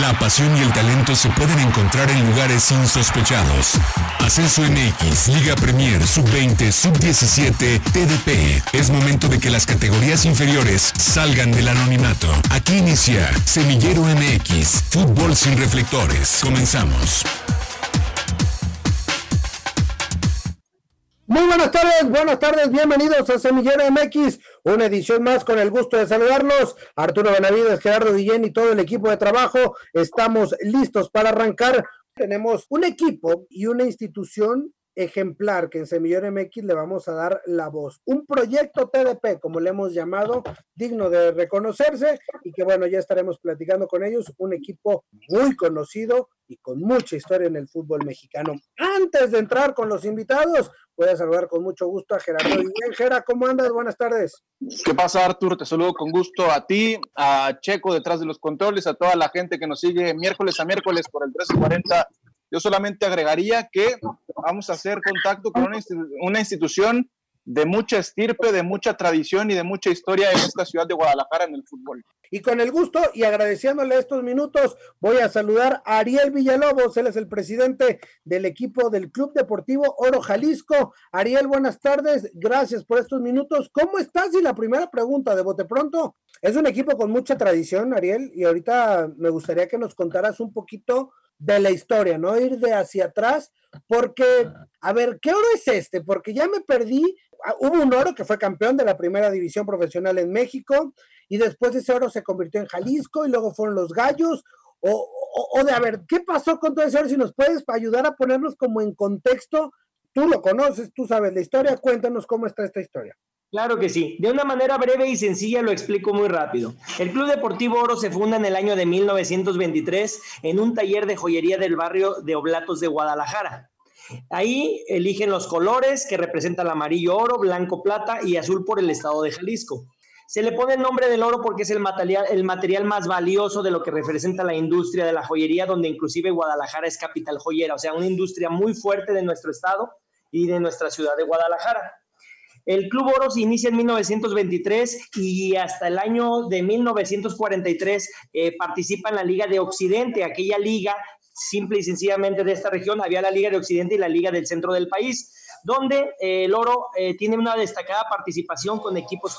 La pasión y el talento se pueden encontrar en lugares insospechados. Ascenso MX, Liga Premier, Sub-20, Sub-17, TDP. Es momento de que las categorías inferiores salgan del anonimato. Aquí inicia Semillero MX, Fútbol sin reflectores. Comenzamos. Muy buenas tardes, buenas tardes, bienvenidos a Semillero MX, una edición más con el gusto de saludarlos. Arturo Benavides, Gerardo Guillén y todo el equipo de trabajo, estamos listos para arrancar. Tenemos un equipo y una institución ejemplar que en Semillero MX le vamos a dar la voz. Un proyecto TDP, como le hemos llamado, digno de reconocerse y que bueno, ya estaremos platicando con ellos, un equipo muy conocido y con mucha historia en el fútbol mexicano. Antes de entrar con los invitados, voy a saludar con mucho gusto a Gerardo Guillén. Gera, ¿cómo andas? Buenas tardes. ¿Qué pasa, Artur? Te saludo con gusto a ti, a Checo detrás de los controles, a toda la gente que nos sigue miércoles a miércoles por el 1340 yo solamente agregaría que vamos a hacer contacto con una, institución de mucha estirpe, de mucha tradición y de mucha historia en esta ciudad de Guadalajara en el fútbol. Y con el gusto y agradeciéndole estos minutos, voy a saludar a Ariel Villalobos, él es el presidente del equipo del Club Deportivo Oro Jalisco. Ariel, buenas tardes, gracias por estos minutos. ¿Cómo estás? Y la primera pregunta de bote pronto, es un equipo con mucha tradición, Ariel, y ahorita me gustaría que nos contaras un poquito de la historia, ¿no? Ir de hacia atrás, porque, a ver, ¿qué oro es este? Porque ya me perdí. Ah, hubo un oro que fue campeón de la primera división profesional en México, y después ese oro se convirtió en Jalisco, y luego fueron los gallos. O, o, de, a ver, ¿qué pasó con todo ese oro? Si nos puedes ayudar a ponernos como en contexto, tú lo conoces, tú sabes la historia, cuéntanos cómo está esta historia. Claro que sí. De una manera breve y sencilla lo explico muy rápido. El Club Deportivo Oro se funda en el año de 1923 en un taller de joyería del barrio de Oblatos de Guadalajara. Ahí eligen los colores que representan el amarillo oro, blanco plata y azul por el estado de Jalisco. Se le pone el nombre del oro porque es el material, el material más valioso de lo que representa la industria de la joyería, donde inclusive Guadalajara es capital joyera, o sea, una industria muy fuerte de nuestro estado y de nuestra ciudad de Guadalajara. El Club Oro se inicia en 1923 y hasta el año de 1943 eh, participa en la Liga de Occidente, aquella liga simple y sencillamente de esta región, había la Liga de Occidente y la Liga del Centro del país, donde eh, el Oro eh, tiene una destacada participación con equipos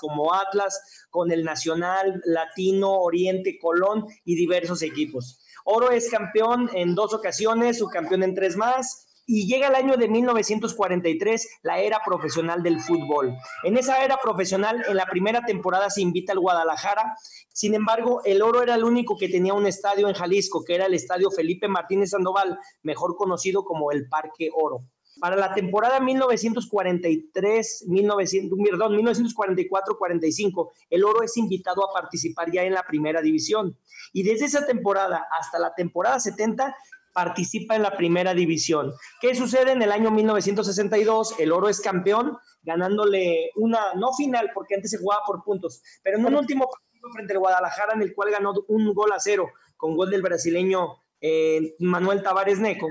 como Atlas, con el Nacional, Latino, Oriente, Colón y diversos equipos. Oro es campeón en dos ocasiones, subcampeón en tres más, y llega el año de 1943, la era profesional del fútbol. En esa era profesional, en la primera temporada se invita al Guadalajara, sin embargo, el Oro era el único que tenía un estadio en Jalisco, que era el Estadio Felipe Martínez Sandoval, mejor conocido como el Parque Oro. Para la temporada 1943, 1900, perdón, 1944-45, el Oro es invitado a participar ya en la primera división. Y desde esa temporada hasta la temporada 70 participa en la primera división. ¿Qué sucede en el año 1962? El Oro es campeón, ganándole una, no final, porque antes se jugaba por puntos, pero en un último partido frente al Guadalajara, en el cual ganó un gol a cero, con gol del brasileño eh, Manuel Tavares Neco.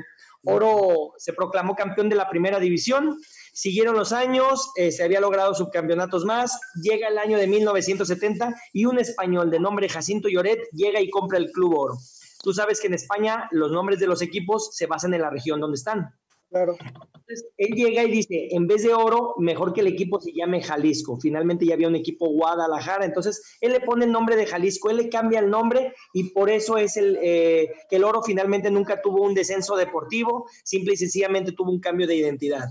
Oro se proclamó campeón de la primera división. Siguieron los años, eh, se había logrado subcampeonatos más. Llega el año de 1970 y un español de nombre Jacinto Lloret llega y compra el Club Oro. Tú sabes que en España los nombres de los equipos se basan en la región donde están. Claro. Entonces, él llega y dice, en vez de oro, mejor que el equipo se llame Jalisco. Finalmente ya había un equipo Guadalajara, entonces él le pone el nombre de Jalisco, él le cambia el nombre y por eso es el eh, que el oro finalmente nunca tuvo un descenso deportivo, simple y sencillamente tuvo un cambio de identidad.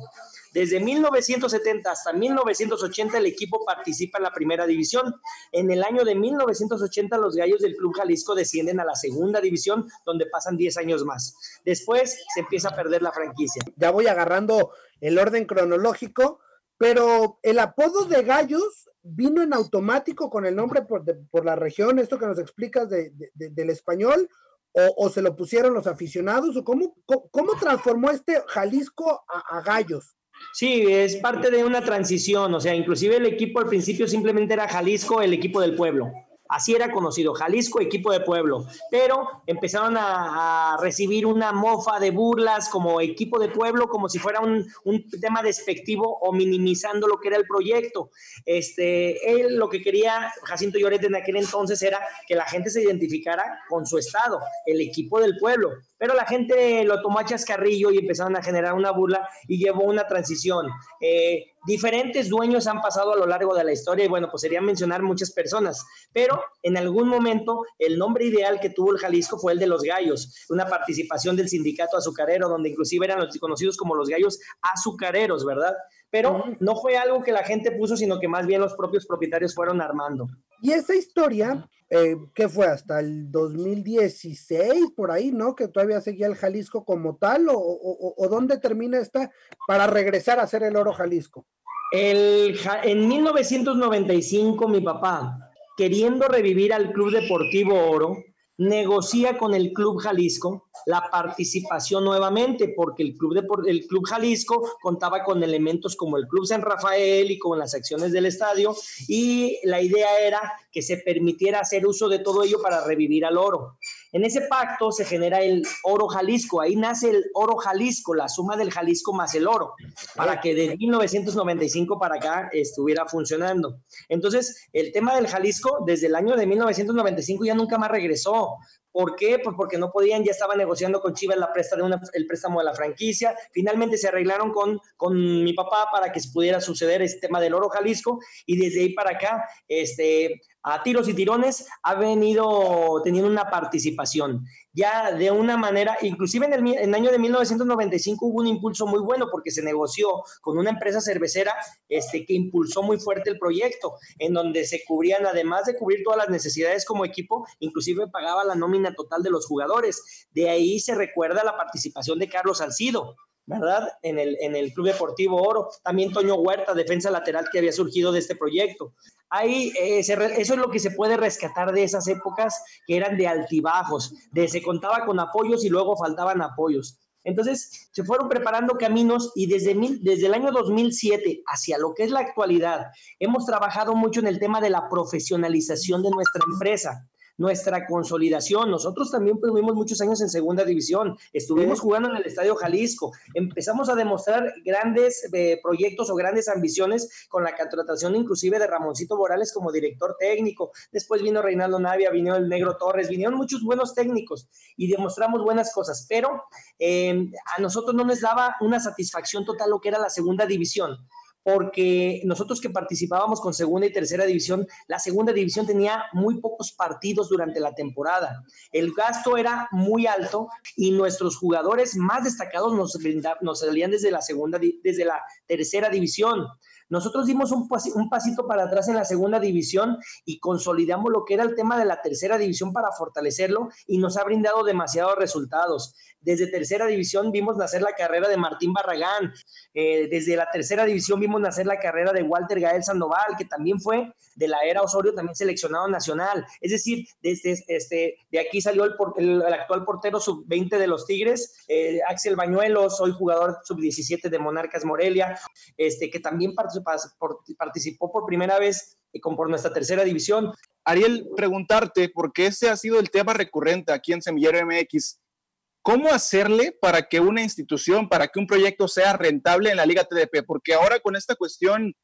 Desde 1970 hasta 1980 el equipo participa en la primera división. En el año de 1980 los Gallos del Club Jalisco descienden a la segunda división donde pasan 10 años más. Después se empieza a perder la franquicia. Ya voy agarrando el orden cronológico, pero el apodo de Gallos vino en automático con el nombre por, la región, esto que nos explicas del español, o, se lo pusieron los aficionados, o cómo, cómo, transformó este Jalisco a Gallos. Sí, es parte de una transición, o sea, inclusive el equipo al principio simplemente era Jalisco, el equipo del pueblo. Así era conocido, Jalisco, equipo de pueblo. Pero empezaron a, recibir una mofa de burlas como equipo de pueblo, como si fuera un, un, tema despectivo o minimizando lo que era el proyecto. Este, él lo que quería, Jacinto Lloret en aquel entonces, era que la gente se identificara con su estado, el equipo del pueblo pero la gente lo tomó a chascarrillo y empezaron a generar una burla y llevó una transición. Eh, diferentes dueños han pasado a lo largo de la historia y bueno, pues sería mencionar muchas personas, pero en algún momento el nombre ideal que tuvo el Jalisco fue el de los gallos, una participación del sindicato azucarero, donde inclusive eran los conocidos como los gallos azucareros, ¿verdad? Pero no fue algo que la gente puso, sino que más bien los propios propietarios fueron armando. Y esa historia, eh, ¿qué fue? Hasta el 2016, por ahí, ¿no? Que todavía seguía el Jalisco como tal, o, dónde termina esta para regresar a ser el oro Jalisco. El, en 1995, mi papá, queriendo revivir al Club Deportivo Oro, negocia con el Club Jalisco la participación nuevamente, porque el Club, de, el Club Jalisco contaba con elementos como el Club San Rafael y con las acciones del estadio, y la idea era que se permitiera hacer uso de todo ello para revivir al oro. En ese pacto se genera el oro Jalisco, ahí nace el oro Jalisco, la suma del Jalisco más el oro, para que de 1995 para acá estuviera funcionando. Entonces, el tema del Jalisco desde el año de 1995 ya nunca más regresó. ¿Por qué? Pues porque no podían, ya estaban negociando con Chivas la presta de una, el préstamo de la franquicia. Finalmente se arreglaron con, con mi papá para que pudiera suceder este tema del oro Jalisco y desde ahí para acá, este, a tiros y tirones ha venido teniendo una participación ya de una manera, inclusive en el, año de 1995 hubo un impulso muy bueno porque se negoció con una empresa cervecera este, que impulsó muy fuerte el proyecto, en donde se cubrían, además de cubrir todas las necesidades como equipo, inclusive pagaba la nómina total de los jugadores. De ahí se recuerda la participación de Carlos Salcido, ¿verdad? En el, en el Club Deportivo Oro. También Toño Huerta, defensa lateral que había surgido de este proyecto. Ahí, eh, eso es lo que se puede rescatar de esas épocas que eran de altibajos, de se contaba con apoyos y luego faltaban apoyos. Entonces, se fueron preparando caminos y desde, desde el año 2007 hacia lo que es la actualidad, hemos trabajado mucho en el tema de la profesionalización de nuestra empresa nuestra consolidación. Nosotros también tuvimos muchos años en segunda división, estuvimos jugando en el Estadio Jalisco, empezamos a demostrar grandes eh, proyectos o grandes ambiciones con la contratación inclusive de Ramoncito Morales como director técnico, después vino Reinaldo Navia, vino el Negro Torres, vinieron muchos buenos técnicos y demostramos buenas cosas, pero eh, a nosotros no nos daba una satisfacción total lo que era la segunda división porque nosotros que participábamos con segunda y tercera división, la segunda división tenía muy pocos partidos durante la temporada. El gasto era muy alto y nuestros jugadores más destacados nos, nos salían desde la segunda, desde la tercera división. Nosotros dimos un, pasito para atrás en la segunda división y consolidamos lo que era el tema de la tercera división para fortalecerlo y nos ha brindado demasiados resultados. Desde tercera división vimos nacer la carrera de Martín Barragán. Eh, desde la tercera división vimos nacer la carrera de Walter Gael Sandoval, que también fue de la era Osorio, también seleccionado nacional. Es decir, desde este, de aquí salió el, actual portero sub-20 de los Tigres, eh, Axel Bañuelos, hoy jugador sub-17 de Monarcas Morelia, este, que también participó por primera vez eh, con por nuestra tercera división. Ariel, preguntarte, porque ese ha sido el tema recurrente aquí en Semillero MX. ¿Cómo hacerle para que una institución, para que un proyecto sea rentable en la Liga TDP? Porque ahora con esta cuestión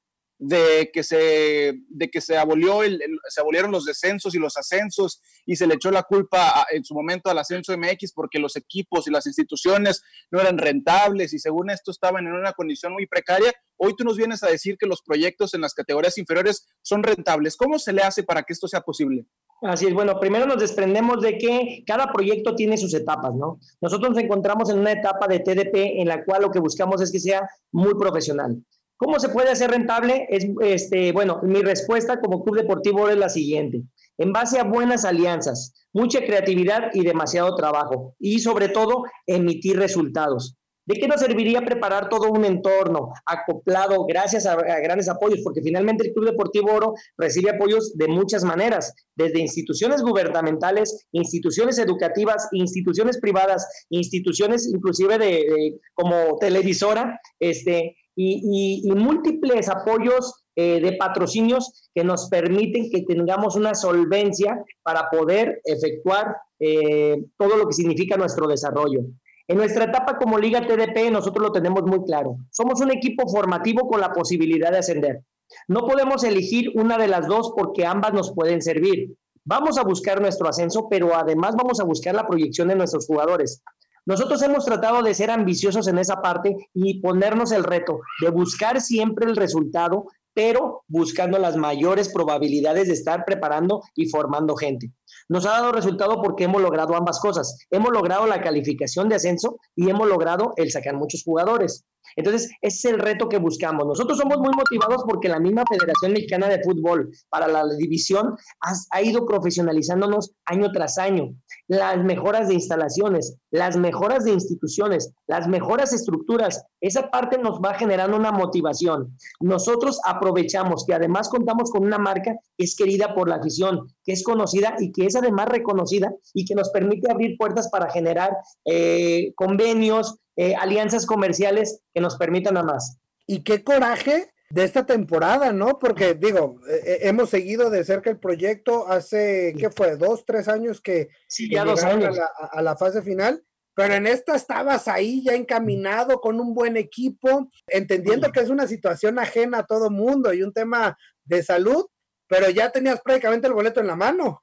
de que se, de que se, abolió se abolieron los descensos y los ascensos y se le echó la culpa en su momento al ascenso MX porque los equipos y las instituciones no eran rentables y según esto estaban en una condición muy precaria. Hoy tú nos vienes a decir que los proyectos en las categorías inferiores son rentables. ¿Cómo se le hace para que esto sea posible? Así es, bueno, primero nos desprendemos de que cada proyecto tiene sus etapas, ¿no? Nosotros nos encontramos en una etapa de TDP en la cual lo que buscamos es que sea muy profesional. ¿Cómo se puede hacer rentable? Es, este, bueno, mi respuesta como club deportivo es la siguiente. En base a buenas alianzas, mucha creatividad y demasiado trabajo. Y sobre todo, emitir resultados. ¿De qué nos serviría preparar todo un entorno acoplado gracias a, grandes apoyos? Porque finalmente el Club Deportivo Oro recibe apoyos de muchas maneras, desde instituciones gubernamentales, instituciones educativas, instituciones privadas, instituciones inclusive de, como televisora, este, y, múltiples apoyos eh, de patrocinios que nos permiten que tengamos una solvencia para poder efectuar eh, todo lo que significa nuestro desarrollo. En nuestra etapa como Liga TDP nosotros lo tenemos muy claro. Somos un equipo formativo con la posibilidad de ascender. No podemos elegir una de las dos porque ambas nos pueden servir. Vamos a buscar nuestro ascenso, pero además vamos a buscar la proyección de nuestros jugadores. Nosotros hemos tratado de ser ambiciosos en esa parte y ponernos el reto de buscar siempre el resultado, pero buscando las mayores probabilidades de estar preparando y formando gente. Nos ha dado resultado porque hemos logrado ambas cosas. Hemos logrado la calificación de ascenso y hemos logrado el sacar muchos jugadores. Entonces, ese es el reto que buscamos. Nosotros somos muy motivados porque la misma Federación Mexicana de Fútbol para la división ha, ha, ido profesionalizándonos año tras año. Las mejoras de instalaciones, las mejoras de instituciones, las mejoras estructuras, esa parte nos va generando una motivación. Nosotros aprovechamos que además contamos con una marca que es querida por la afición, que es conocida y que es además reconocida y que nos permite abrir puertas para generar eh, convenios, eh, alianzas comerciales que nos permitan a más. Y qué coraje de esta temporada, ¿no? Porque digo, eh, hemos seguido de cerca el proyecto hace, ¿qué fue? Dos, tres años que, sí, ya años. A, la, a la fase final pero en esta estabas ahí ya encaminado con un buen equipo, entendiendo que es una situación ajena a todo mundo y un tema de salud, pero ya tenías prácticamente el boleto en la mano.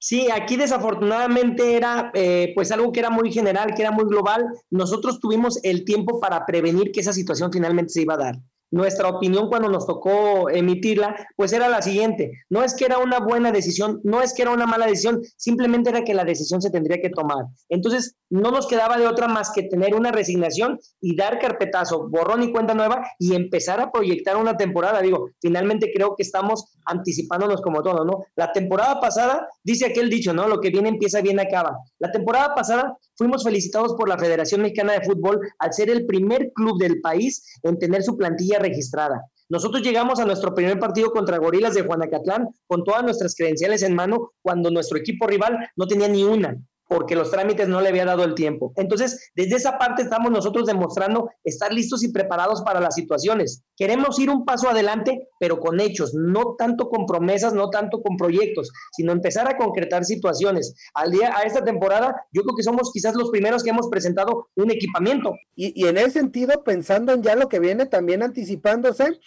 Sí, aquí desafortunadamente era eh, pues algo que era muy general, que era muy global. Nosotros tuvimos el tiempo para prevenir que esa situación finalmente se iba a dar nuestra opinión cuando nos tocó emitirla, pues era la siguiente, no es que era una buena decisión, no es que era una mala decisión, simplemente era que la decisión se tendría que tomar. Entonces, no nos quedaba de otra más que tener una resignación y dar carpetazo, borrón y cuenta nueva y empezar a proyectar una temporada. Digo, finalmente creo que estamos anticipándonos como todo, ¿no? La temporada pasada, dice aquel dicho, ¿no? Lo que viene empieza, bien acaba. La temporada pasada fuimos felicitados por la Federación Mexicana de Fútbol al ser el primer club del país en tener su plantilla registrada. Nosotros llegamos a nuestro primer partido contra Gorilas de Juanacatlán con todas nuestras credenciales en mano cuando nuestro equipo rival no tenía ni una porque los trámites no le había dado el tiempo. Entonces, desde esa parte estamos nosotros demostrando estar listos y preparados para las situaciones. Queremos ir un paso adelante, pero con hechos, no tanto con promesas, no tanto con proyectos, sino empezar a concretar situaciones. Al día, a esta temporada, yo creo que somos quizás los primeros que hemos presentado un equipamiento. Y, y en ese sentido, pensando en ya lo que viene, también anticipándose,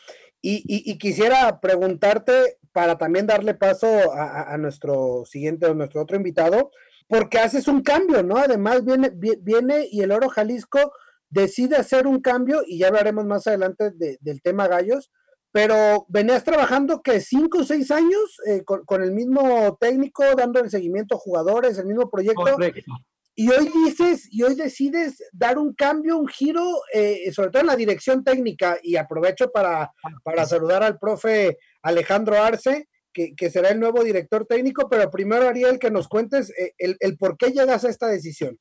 y, y, quisiera preguntarte para también darle paso a, a, nuestro siguiente, a nuestro otro invitado, porque haces un cambio, ¿no? Además viene, viene y el Oro Jalisco decide hacer un cambio, y ya hablaremos más adelante del tema gallos, pero venías trabajando que cinco o seis años eh, con, el mismo técnico, dando el seguimiento a jugadores, el mismo proyecto. Y hoy dices, y hoy decides dar un cambio, un giro, eh, sobre todo en la dirección técnica, y aprovecho para, para saludar al profe Alejandro Arce, que, será el nuevo director técnico, pero primero, Ariel, que nos cuentes eh, el, por qué llegas a esta decisión.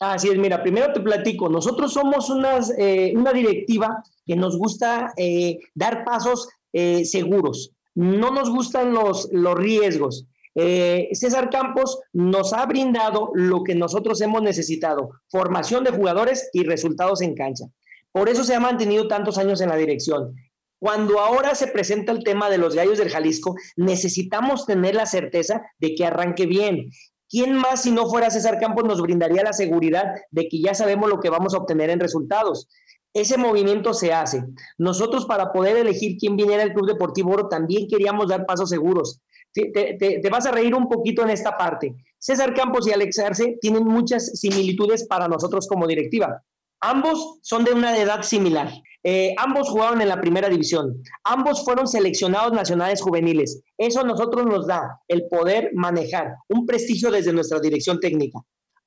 Así es, mira, primero te platico, nosotros somos unas, eh, una directiva que nos gusta eh, dar pasos seguros, no nos gustan los, los riesgos. César Campos nos ha brindado lo que nosotros hemos necesitado, formación de jugadores y resultados en cancha. Por eso se ha mantenido tantos años en la dirección. Cuando ahora se presenta el tema de los gallos del Jalisco, necesitamos tener la certeza de que arranque bien. ¿Quién más, si no fuera César Campos, nos brindaría la seguridad de que ya sabemos lo que vamos a obtener en resultados? Ese movimiento se hace. Nosotros para poder elegir quién viniera al Club Deportivo Oro también queríamos dar pasos seguros. Te, vas a reír un poquito en esta parte. César Campos y Alex Arce tienen muchas similitudes para nosotros como directiva. Ambos son de una edad similar. Eh, ambos jugaron en la primera división. Ambos fueron seleccionados nacionales juveniles. Eso a nosotros nos da el poder manejar un prestigio desde nuestra dirección técnica.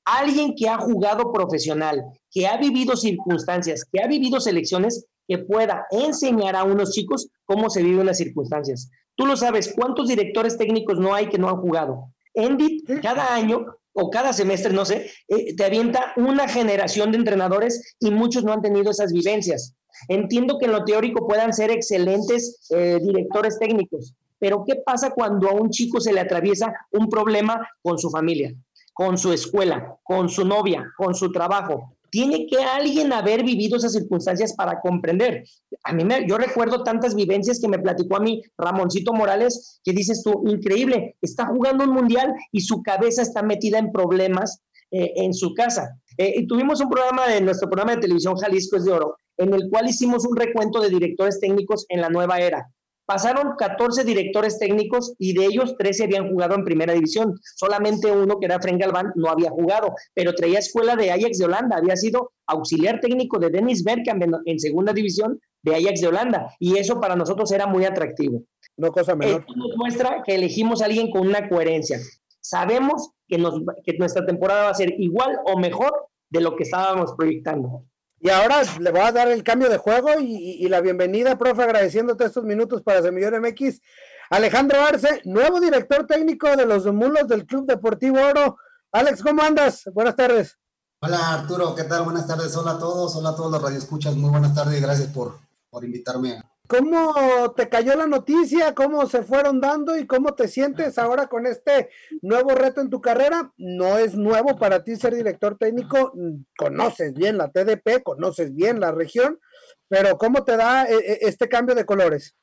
Alguien que ha jugado profesional, que ha vivido circunstancias, que ha vivido selecciones, que pueda enseñar a unos chicos cómo se viven las circunstancias. Tú lo sabes, ¿cuántos directores técnicos no hay que no han jugado? Endit cada año o cada semestre, no sé, eh, te avienta una generación de entrenadores y muchos no han tenido esas vivencias. Entiendo que en lo teórico puedan ser excelentes eh, directores técnicos, pero ¿qué pasa cuando a un chico se le atraviesa un problema con su familia, con su escuela, con su novia, con su trabajo? Tiene que alguien haber vivido esas circunstancias para comprender. A mí me, yo recuerdo tantas vivencias que me platicó a mí Ramoncito Morales, que dices tú, increíble, está jugando un mundial y su cabeza está metida en problemas eh, en su casa. Eh, y tuvimos un programa de nuestro programa de televisión Jalisco es de Oro, en el cual hicimos un recuento de directores técnicos en la nueva era. Pasaron 14 directores técnicos y de ellos 13 habían jugado en primera división. Solamente uno, que era Fren Galván, no había jugado, pero traía escuela de Ajax de Holanda. Había sido auxiliar técnico de Dennis Bergkamp en, segunda división de Ajax de Holanda. Y eso para nosotros era muy atractivo. No cosa menor. Esto nos muestra que elegimos a alguien con una coherencia. Sabemos que, nos, que nuestra temporada va a ser igual o mejor de lo que estábamos proyectando. Y ahora le voy a dar el cambio de juego y, la bienvenida, profe, agradeciéndote estos minutos para Semillón MX. Alejandro Arce, nuevo director técnico de los Mulos del Club Deportivo Oro. Alex, ¿cómo andas? Buenas tardes. Hola Arturo, ¿qué tal? Buenas tardes. Hola a todos, hola a todos los radioescuchas. Muy buenas tardes y gracias por, por invitarme ¿Cómo te cayó la noticia? ¿Cómo se fueron dando y cómo te sientes ahora con este nuevo reto en tu carrera? No es nuevo para ti ser director técnico, conoces bien la TDP, conoces bien la región, pero ¿cómo te da eh, eh, este cambio de colores?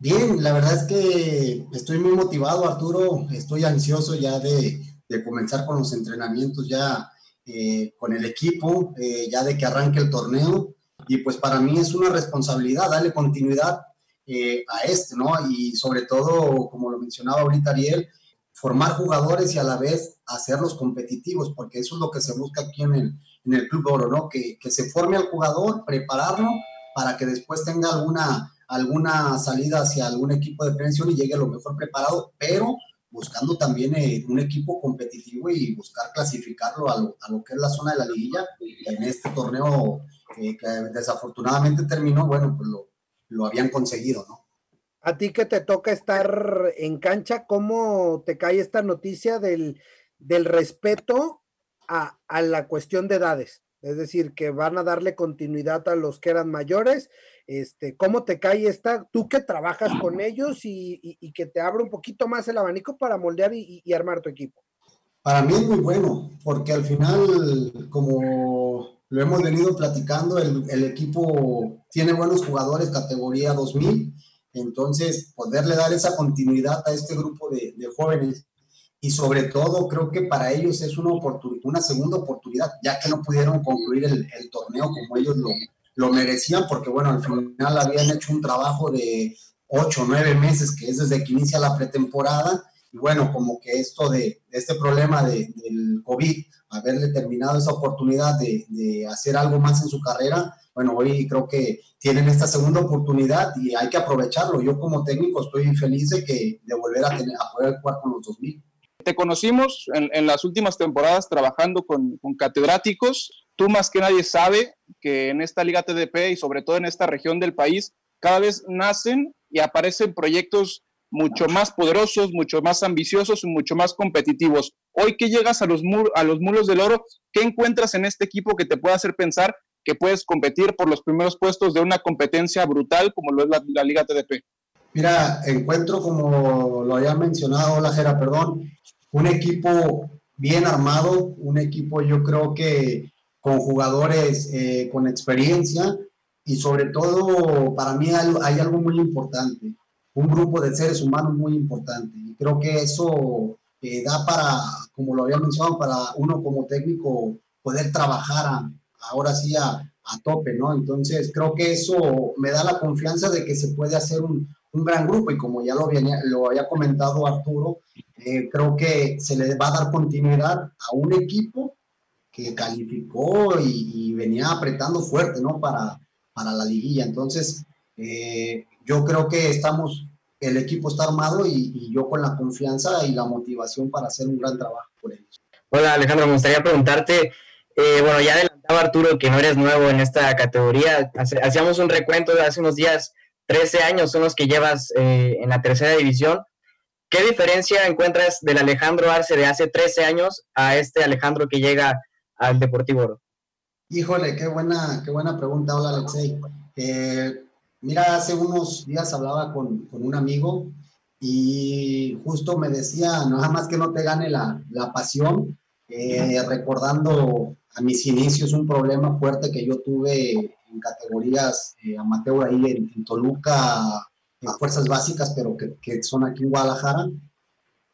Bien, la verdad es que estoy muy motivado, Arturo, estoy ansioso ya de, comenzar con los entrenamientos ya eh, con el equipo, ya de que arranque el torneo y pues para mí es una responsabilidad darle continuidad eh, a este, ¿no? Y sobre todo, como lo mencionaba ahorita Ariel, formar jugadores y a la vez hacerlos competitivos, porque eso es lo que se busca aquí en el, en el Club Oro, ¿no? Que, que se forme al jugador, prepararlo para que después tenga alguna, alguna salida hacia algún equipo de prevención y llegue lo mejor preparado, pero buscando también eh, un equipo competitivo y buscar clasificarlo a lo, a lo, que es la zona de la liguilla en este torneo que, desafortunadamente terminó, bueno, pues lo, lo habían conseguido, ¿no? A ti que te toca estar en cancha, ¿cómo te cae esta noticia del, del respeto a, a, la cuestión de edades? Es decir, que van a darle continuidad a los que eran mayores. Este, ¿Cómo te cae esta? Tú que trabajas con ellos y, y, que te abre un poquito más el abanico para moldear y, y armar tu equipo. Para mí es muy bueno, porque al final, como lo hemos venido platicando, el, equipo tiene buenos jugadores categoría 2000, entonces poderle dar esa continuidad a este grupo de, jóvenes. Y sobre todo creo que para ellos es una, una segunda oportunidad, ya que no pudieron concluir el, torneo como ellos lo, lo, merecían, porque bueno, al final habían hecho un trabajo de 8 o 9 meses, que es desde que inicia la pretemporada, y bueno, como que esto de, este problema de, del COVID, haberle terminado esa oportunidad de, hacer algo más en su carrera, bueno, hoy creo que tienen esta segunda oportunidad y hay que aprovecharlo. Yo como técnico estoy feliz de, que, de volver a, tener, a poder jugar con los 2000. Te conocimos en, las últimas temporadas trabajando con, con catedráticos. Tú más que nadie sabe que en esta liga TDP y sobre todo en esta región del país, cada vez nacen y aparecen proyectos mucho más poderosos, mucho más ambiciosos y mucho más competitivos. Hoy que llegas a los, a los muros del oro, ¿qué encuentras en este equipo que te pueda hacer pensar que puedes competir por los primeros puestos de una competencia brutal como lo es la, Liga TDP? Mira, encuentro como lo había mencionado la Jera, perdón, un equipo bien armado, un equipo yo creo que con jugadores eh, con experiencia y sobre todo para mí hay algo muy importante un grupo de seres humanos muy importante. Y creo que eso eh, da para, como lo había mencionado, para uno como técnico poder trabajar ahora sí a, a, tope, ¿no? Entonces creo que eso me da la confianza de que se puede hacer un, un gran grupo y como ya lo había, lo había comentado Arturo, eh, creo que se le va a dar continuidad a un equipo que calificó y, y venía apretando fuerte, ¿no? Para, para la liguilla. Entonces, eh, yo creo que estamos, el equipo está armado y, yo con la confianza y la motivación para hacer un gran trabajo por ellos. Hola Alejandro, me gustaría preguntarte, eh, bueno, ya adelantaba Arturo que no eres nuevo en esta categoría, hacíamos un recuento de hace unos días, 13 años son los que llevas eh, en la tercera división. ¿Qué diferencia encuentras del Alejandro Arce de hace 13 años a este Alejandro que llega al Deportivo Oro? Híjole, qué buena, qué buena pregunta. Hola, Alexei. Eh, Mira, hace unos días hablaba con, un amigo y justo me decía, nada más que no te gane la, pasión, eh, recordando a mis inicios un problema fuerte que yo tuve en categorías eh, amateur ahí en, Toluca, en fuerzas básicas, pero que, que, son aquí en Guadalajara.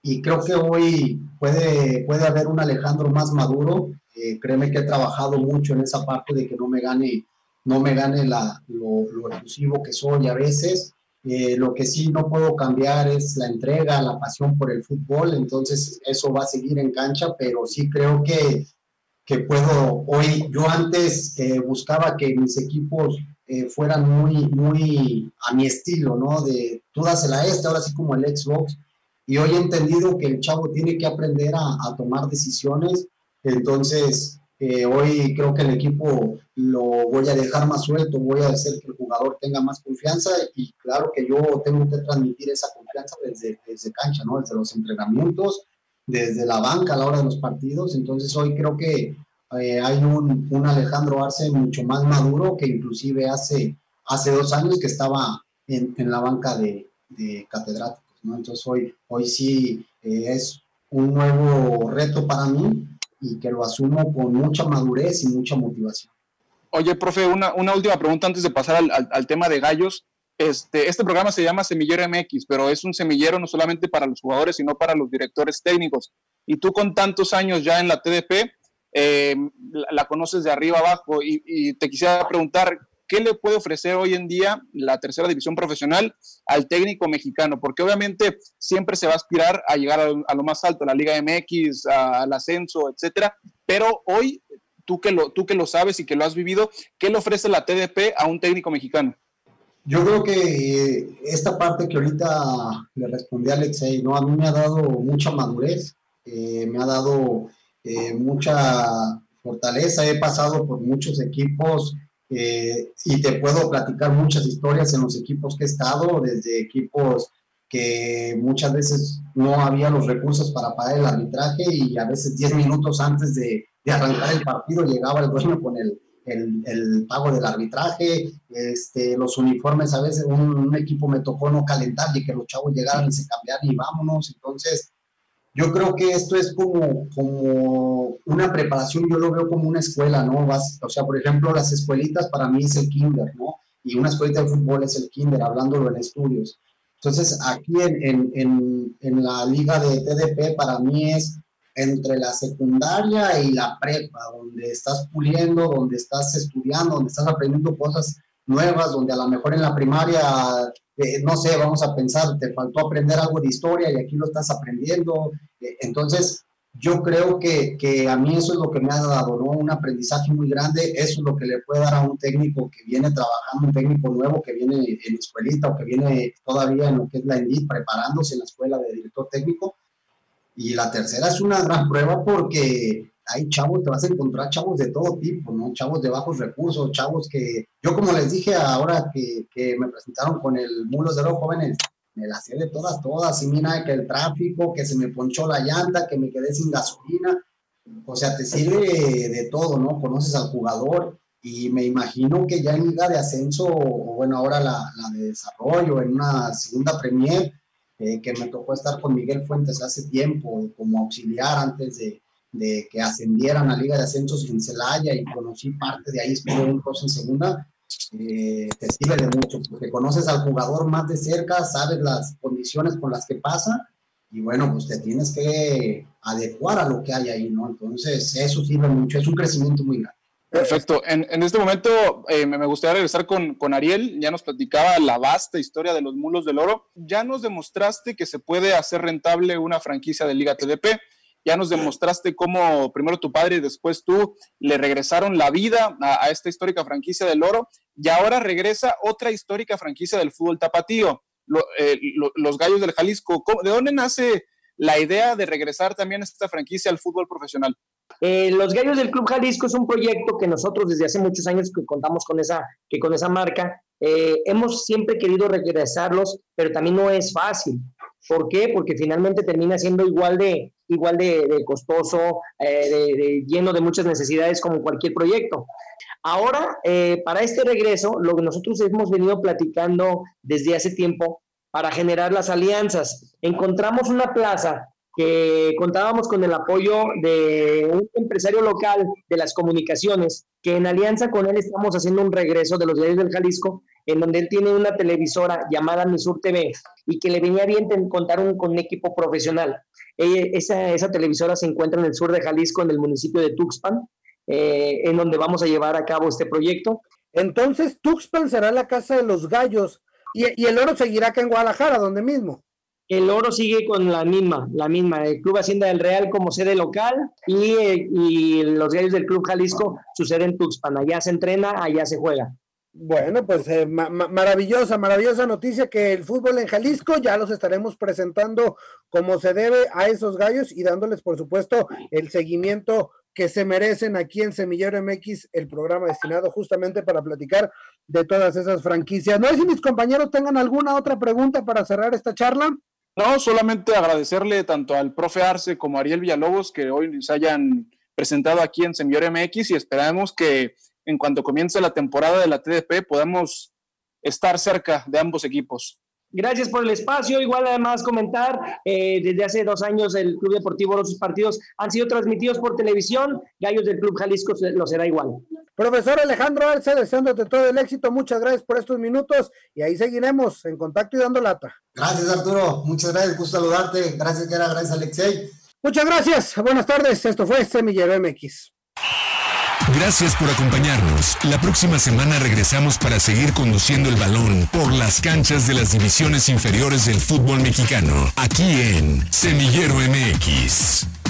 Y creo que hoy puede, puede haber un Alejandro más maduro. Eh, créeme que he trabajado mucho en esa parte de que no me gane, no me gane la, lo, exclusivo que soy a veces eh, lo que sí no puedo cambiar es la entrega, la pasión por el fútbol, entonces eso va a seguir en cancha, pero sí creo que, que puedo, hoy yo antes eh, buscaba que mis equipos eh, fueran muy, muy a mi estilo, ¿no? De tú dásela a este, ahora sí como el Xbox, y hoy he entendido que el chavo tiene que aprender a, a tomar decisiones, entonces hoy creo que el equipo lo voy a dejar más suelto, voy a hacer que el jugador tenga más confianza y claro que yo tengo que transmitir esa confianza desde, desde cancha, ¿no? Desde los entrenamientos, desde la banca a la hora de los partidos. Entonces hoy creo que eh, hay un, un, Alejandro Arce mucho más maduro que inclusive hace, hace dos años que estaba en, en la banca de, de, catedráticos, ¿no? Entonces hoy, hoy sí eh, es un nuevo reto para mí y que lo asumo con mucha madurez y mucha motivación. Oye, profe, una, una última pregunta antes de pasar al, al, tema de gallos. Este, este programa se llama Semillero MX, pero es un semillero no solamente para los jugadores, sino para los directores técnicos. Y tú con tantos años ya en la TDP, eh, la, conoces de arriba abajo y, te quisiera preguntar, ¿qué le puede ofrecer hoy en día la tercera división profesional al técnico mexicano? Porque obviamente siempre se va a aspirar a llegar a, a lo más alto, a la Liga MX, a, al ascenso, etcétera. Pero hoy, tú que, lo, tú que lo sabes y que lo has vivido, ¿qué le ofrece la TDP a un técnico mexicano? Yo creo que esta parte que ahorita le respondí a Alexei, ¿no? A mí me ha dado mucha madurez, eh, me ha dado eh, mucha fortaleza, he pasado por muchos equipos eh, y te puedo platicar muchas historias en los equipos que he estado, desde equipos que muchas veces no había los recursos para pagar el arbitraje y a veces 10 minutos antes de, de, arrancar el partido llegaba el dueño con el, el, el, pago del arbitraje, este, los uniformes, a veces un, un, equipo me tocó no calentar y que los chavos llegaran y se cambiaran y vámonos, entonces yo creo que esto es como, como una preparación, yo lo veo como una escuela, ¿no? Vas, o sea, por ejemplo, las escuelitas para mí es el kinder, ¿no? Y una escuelita de fútbol es el kinder, hablándolo en estudios. Entonces, aquí en, en, en, en la liga de TDP para mí es entre la secundaria y la prepa, donde estás puliendo, donde estás estudiando, donde estás aprendiendo cosas nuevas, donde a lo mejor en la primaria eh, no sé, vamos a pensar, te faltó aprender algo de historia y aquí lo estás aprendiendo. Eh, entonces, yo creo que, que, a mí eso es lo que me ha dado, ¿no? Un aprendizaje muy grande, eso es lo que le puede dar a un técnico que viene trabajando, un técnico nuevo que viene en escuelita o que viene todavía en lo que es la ENDIT, preparándose en la escuela de director técnico. Y la tercera es una gran prueba porque hay chavos, te vas a encontrar chavos de todo tipo, ¿no? Chavos de bajos recursos, chavos que, yo como les dije ahora que, que me presentaron con el Mulos de los Jóvenes, me las sé de todas, todas, y mira que el tráfico, que se me ponchó la llanta, que me quedé sin gasolina, o sea, te sirve de todo, ¿no? Conoces al jugador y me imagino que ya en Liga de Ascenso, o bueno, ahora la, la de desarrollo, en una segunda Premier, eh, que me tocó estar con Miguel Fuentes hace tiempo como auxiliar antes de, de que ascendieran a Liga de Ascensos en Celaya y conocí parte de ahí, estuve un en segunda, eh, te sirve de mucho, porque conoces al jugador más de cerca, sabes las condiciones con las que pasa, y bueno, pues te tienes que adecuar a lo que hay ahí, ¿no? Entonces, eso sirve mucho, es un crecimiento muy grande. Perfecto. En, en este momento eh, me gustaría regresar con, con, Ariel. Ya nos platicaba la vasta historia de los mulos del oro. Ya nos demostraste que se puede hacer rentable una franquicia de Liga TDP ya nos demostraste cómo primero tu padre y después tú le regresaron la vida a, esta histórica franquicia del oro y ahora regresa otra histórica franquicia del fútbol tapatío, eh, lo, los Gallos del Jalisco. ¿De dónde nace la idea de regresar también esta franquicia al fútbol profesional? Eh, los Gallos del Club Jalisco es un proyecto que nosotros desde hace muchos años que contamos con esa, que con esa marca, eh, hemos siempre querido regresarlos, pero también no es fácil. ¿Por qué? Porque finalmente termina siendo igual de, igual de, costoso, eh, de, lleno de muchas necesidades como cualquier proyecto. Ahora, eh, para este regreso, lo que nosotros hemos venido platicando desde hace tiempo para generar las alianzas, encontramos una plaza que contábamos con el apoyo de un empresario local de las comunicaciones, que en alianza con él estamos haciendo un regreso de los diarios del Jalisco, en donde él tiene una televisora llamada Misur TV y que le venía bien contar un, con un equipo profesional. esa, esa televisora se encuentra en el sur de Jalisco, en el municipio de Tuxpan, eh, en donde vamos a llevar a cabo este proyecto. Entonces, Tuxpan será la casa de los gallos y, y el oro seguirá acá en Guadalajara, donde mismo el oro sigue con la misma, la misma, el Club Hacienda del Real como sede local y, y los gallos del Club Jalisco su sede en Tuxpan, allá se entrena, allá se juega. Bueno, pues eh, maravillosa, maravillosa noticia que el fútbol en Jalisco ya los estaremos presentando como se debe a esos gallos y dándoles, por supuesto, el seguimiento que se merecen aquí en Semillero MX, el programa destinado justamente para platicar de todas esas franquicias. No sé si mis compañeros tengan alguna otra pregunta para cerrar esta charla. No, solamente agradecerle tanto al profe Arce como a Ariel Villalobos que hoy se hayan presentado aquí en Semillero MX y esperamos que en cuanto comience la temporada de la TDP podamos estar cerca de ambos equipos. Gracias por el espacio. Igual además comentar, eh, desde hace dos años el Club Deportivo, los partidos han sido transmitidos por televisión. Gallos del Club Jalisco lo será igual. Profesor Alejandro Arce, deseándote todo el éxito. Muchas gracias por estos minutos y ahí seguiremos en contacto y dando lata. Gracias Arturo, muchas gracias, gusto saludarte. Gracias, Kera, gracias Alexei. Muchas gracias, buenas tardes. Esto fue Semillero MX. Gracias por acompañarnos. La próxima semana regresamos para seguir conduciendo el balón por las canchas de las divisiones inferiores del fútbol mexicano, aquí en Semillero MX.